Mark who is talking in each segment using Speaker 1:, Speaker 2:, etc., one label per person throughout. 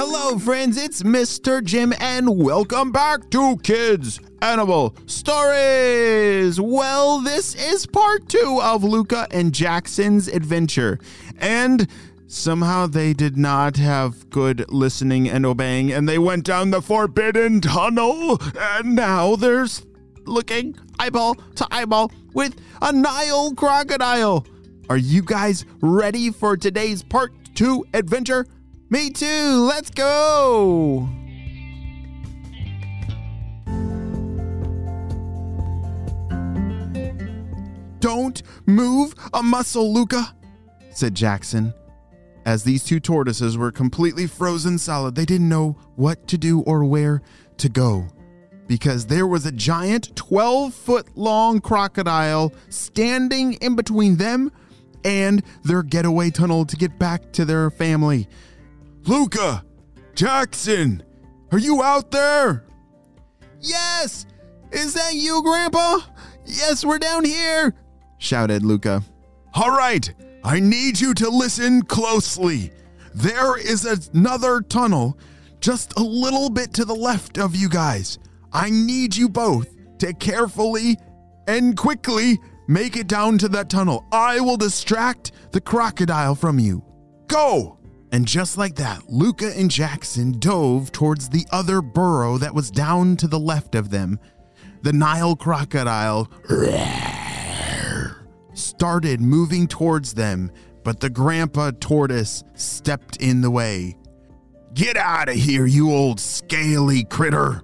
Speaker 1: Hello, friends, it's Mr. Jim, and welcome back to Kids Animal Stories. Well, this is part two of Luca and Jackson's adventure, and somehow they did not have good listening and obeying, and they went down the forbidden tunnel, and now there's looking eyeball to eyeball with a Nile crocodile. Are you guys ready for today's part two adventure? Me too. Let's go. Don't move a muscle, Luca, said Jackson. As these two tortoises were completely frozen solid, they didn't know what to do or where to go because there was a giant 12 foot long crocodile standing in between them and their getaway tunnel to get back to their family. Luca! Jackson! Are you out there? Yes! Is that you, Grandpa? Yes, we're down here! shouted Luca. All right, I need you to listen closely. There is another tunnel just a little bit to the left of you guys. I need you both to carefully and quickly make it down to that tunnel. I will distract the crocodile from you. Go! And just like that, Luca and Jackson dove towards the other burrow that was down to the left of them. The Nile crocodile started moving towards them, but the grandpa tortoise stepped in the way. Get out of here, you old scaly critter!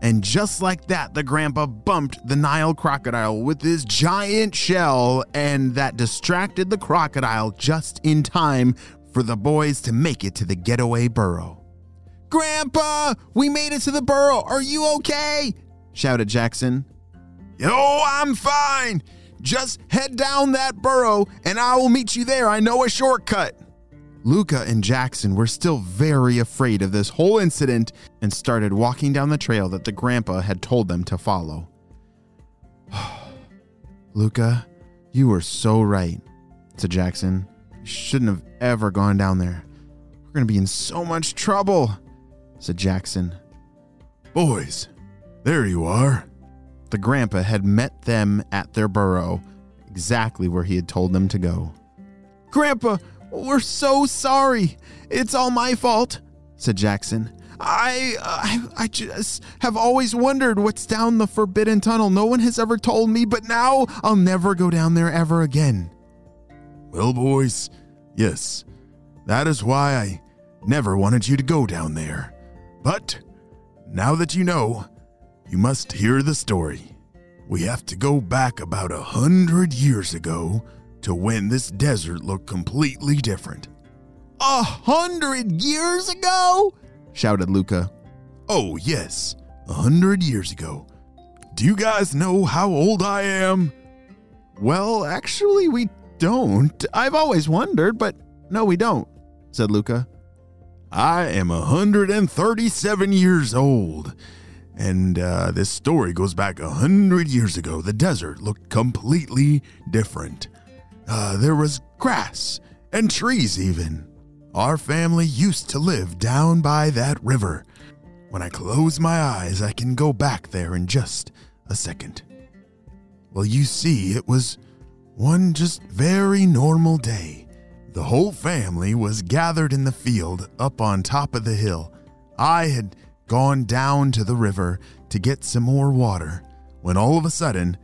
Speaker 1: And just like that, the grandpa bumped the Nile crocodile with his giant shell, and that distracted the crocodile just in time for the boys to make it to the getaway burrow. Grandpa, we made it to the burrow. Are you okay? shouted Jackson. Oh, I'm fine. Just head down that burrow and I will meet you there. I know a shortcut. Luca and Jackson were still very afraid of this whole incident and started walking down the trail that the grandpa had told them to follow. Luca, you were so right, said Jackson. You shouldn't have ever gone down there. We're going to be in so much trouble, said Jackson. Boys, there you are. The grandpa had met them at their burrow, exactly where he had told them to go. Grandpa, we're so sorry. It's all my fault, said Jackson. I, I I just have always wondered what's down the forbidden tunnel. No one has ever told me, but now I'll never go down there ever again. Well, boys, yes. That is why I never wanted you to go down there. But now that you know, you must hear the story. We have to go back about a hundred years ago to when this desert looked completely different. A hundred years ago? shouted Luca. Oh, yes, a hundred years ago. Do you guys know how old I am? Well, actually, we don't. I've always wondered, but no, we don't, said Luca. I am a 137 years old. And uh, this story goes back a hundred years ago. The desert looked completely different. Uh, there was grass and trees, even. Our family used to live down by that river. When I close my eyes, I can go back there in just a second. Well, you see, it was one just very normal day. The whole family was gathered in the field up on top of the hill. I had gone down to the river to get some more water when all of a sudden,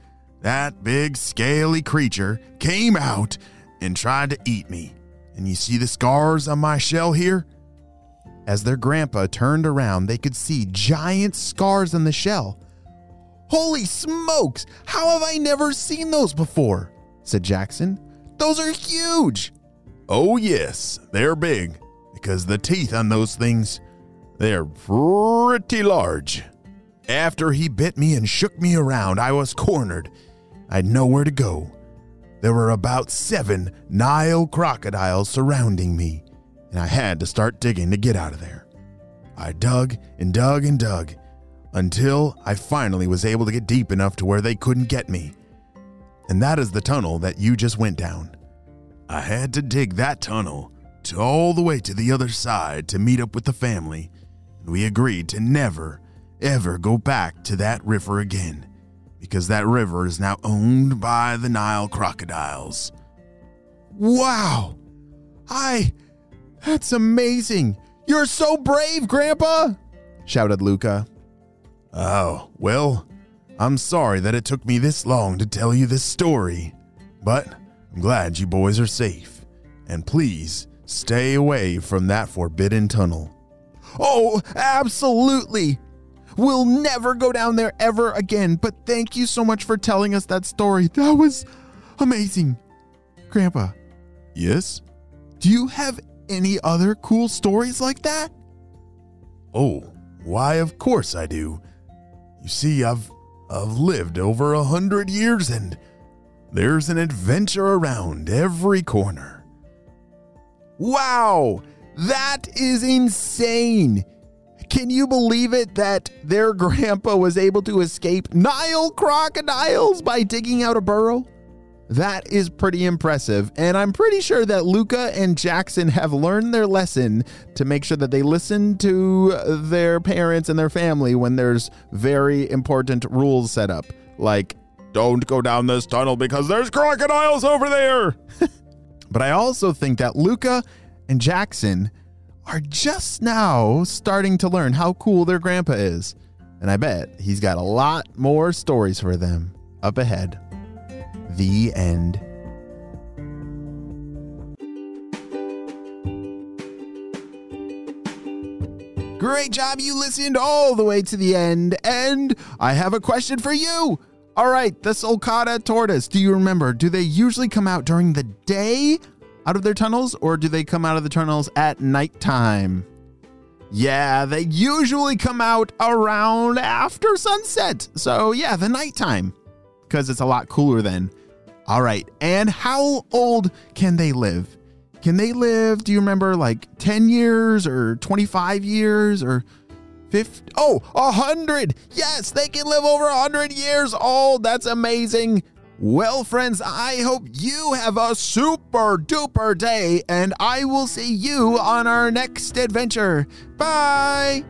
Speaker 1: that big scaly creature came out and tried to eat me. And you see the scars on my shell here? As their grandpa turned around, they could see giant scars on the shell. Holy smokes! How have I never seen those before? said Jackson. Those are huge! Oh, yes, they're big because the teeth on those things, they're pretty large. After he bit me and shook me around, I was cornered. I'd nowhere to go. There were about seven Nile crocodiles surrounding me, and I had to start digging to get out of there. I dug and dug and dug until I finally was able to get deep enough to where they couldn't get me. And that is the tunnel that you just went down. I had to dig that tunnel to all the way to the other side to meet up with the family, and we agreed to never, ever go back to that river again because that river is now owned by the Nile crocodiles. Wow! I. That's amazing! You're so brave, Grandpa! shouted Luca. Oh, well, I'm sorry that it took me this long to tell you this story, but I'm glad you boys are safe. And please stay away from that forbidden tunnel. Oh, absolutely! We'll never go down there ever again, but thank you so much for telling us that story. That was amazing. Grandpa. Yes? Do you have any other cool stories like that? Oh, why, of course I do. You see, I've I've lived over a hundred years and there's an adventure around every corner. Wow! That is insane! Can you believe it that their grandpa was able to escape Nile crocodiles by digging out a burrow? That is pretty impressive, and I'm pretty sure that Luca and Jackson have learned their lesson to make sure that they listen to their parents and their family when there's very important rules set up, like don't go down this tunnel because there's crocodiles over there. but I also think that Luca and Jackson are just now starting to learn how cool their grandpa is. And I bet he's got a lot more stories for them up ahead. The end. Great job. You listened all the way to the end. And I have a question for you. All right, the sulcata tortoise. Do you remember? Do they usually come out during the day out of their tunnels or do they come out of the tunnels at nighttime? Yeah, they usually come out around after sunset. So, yeah, the nighttime because it's a lot cooler then. All right. And how old can they live? Can they live, do you remember, like 10 years or 25 years or 50? Oh, 100. Yes, they can live over 100 years old. That's amazing. Well, friends, I hope you have a super duper day, and I will see you on our next adventure. Bye!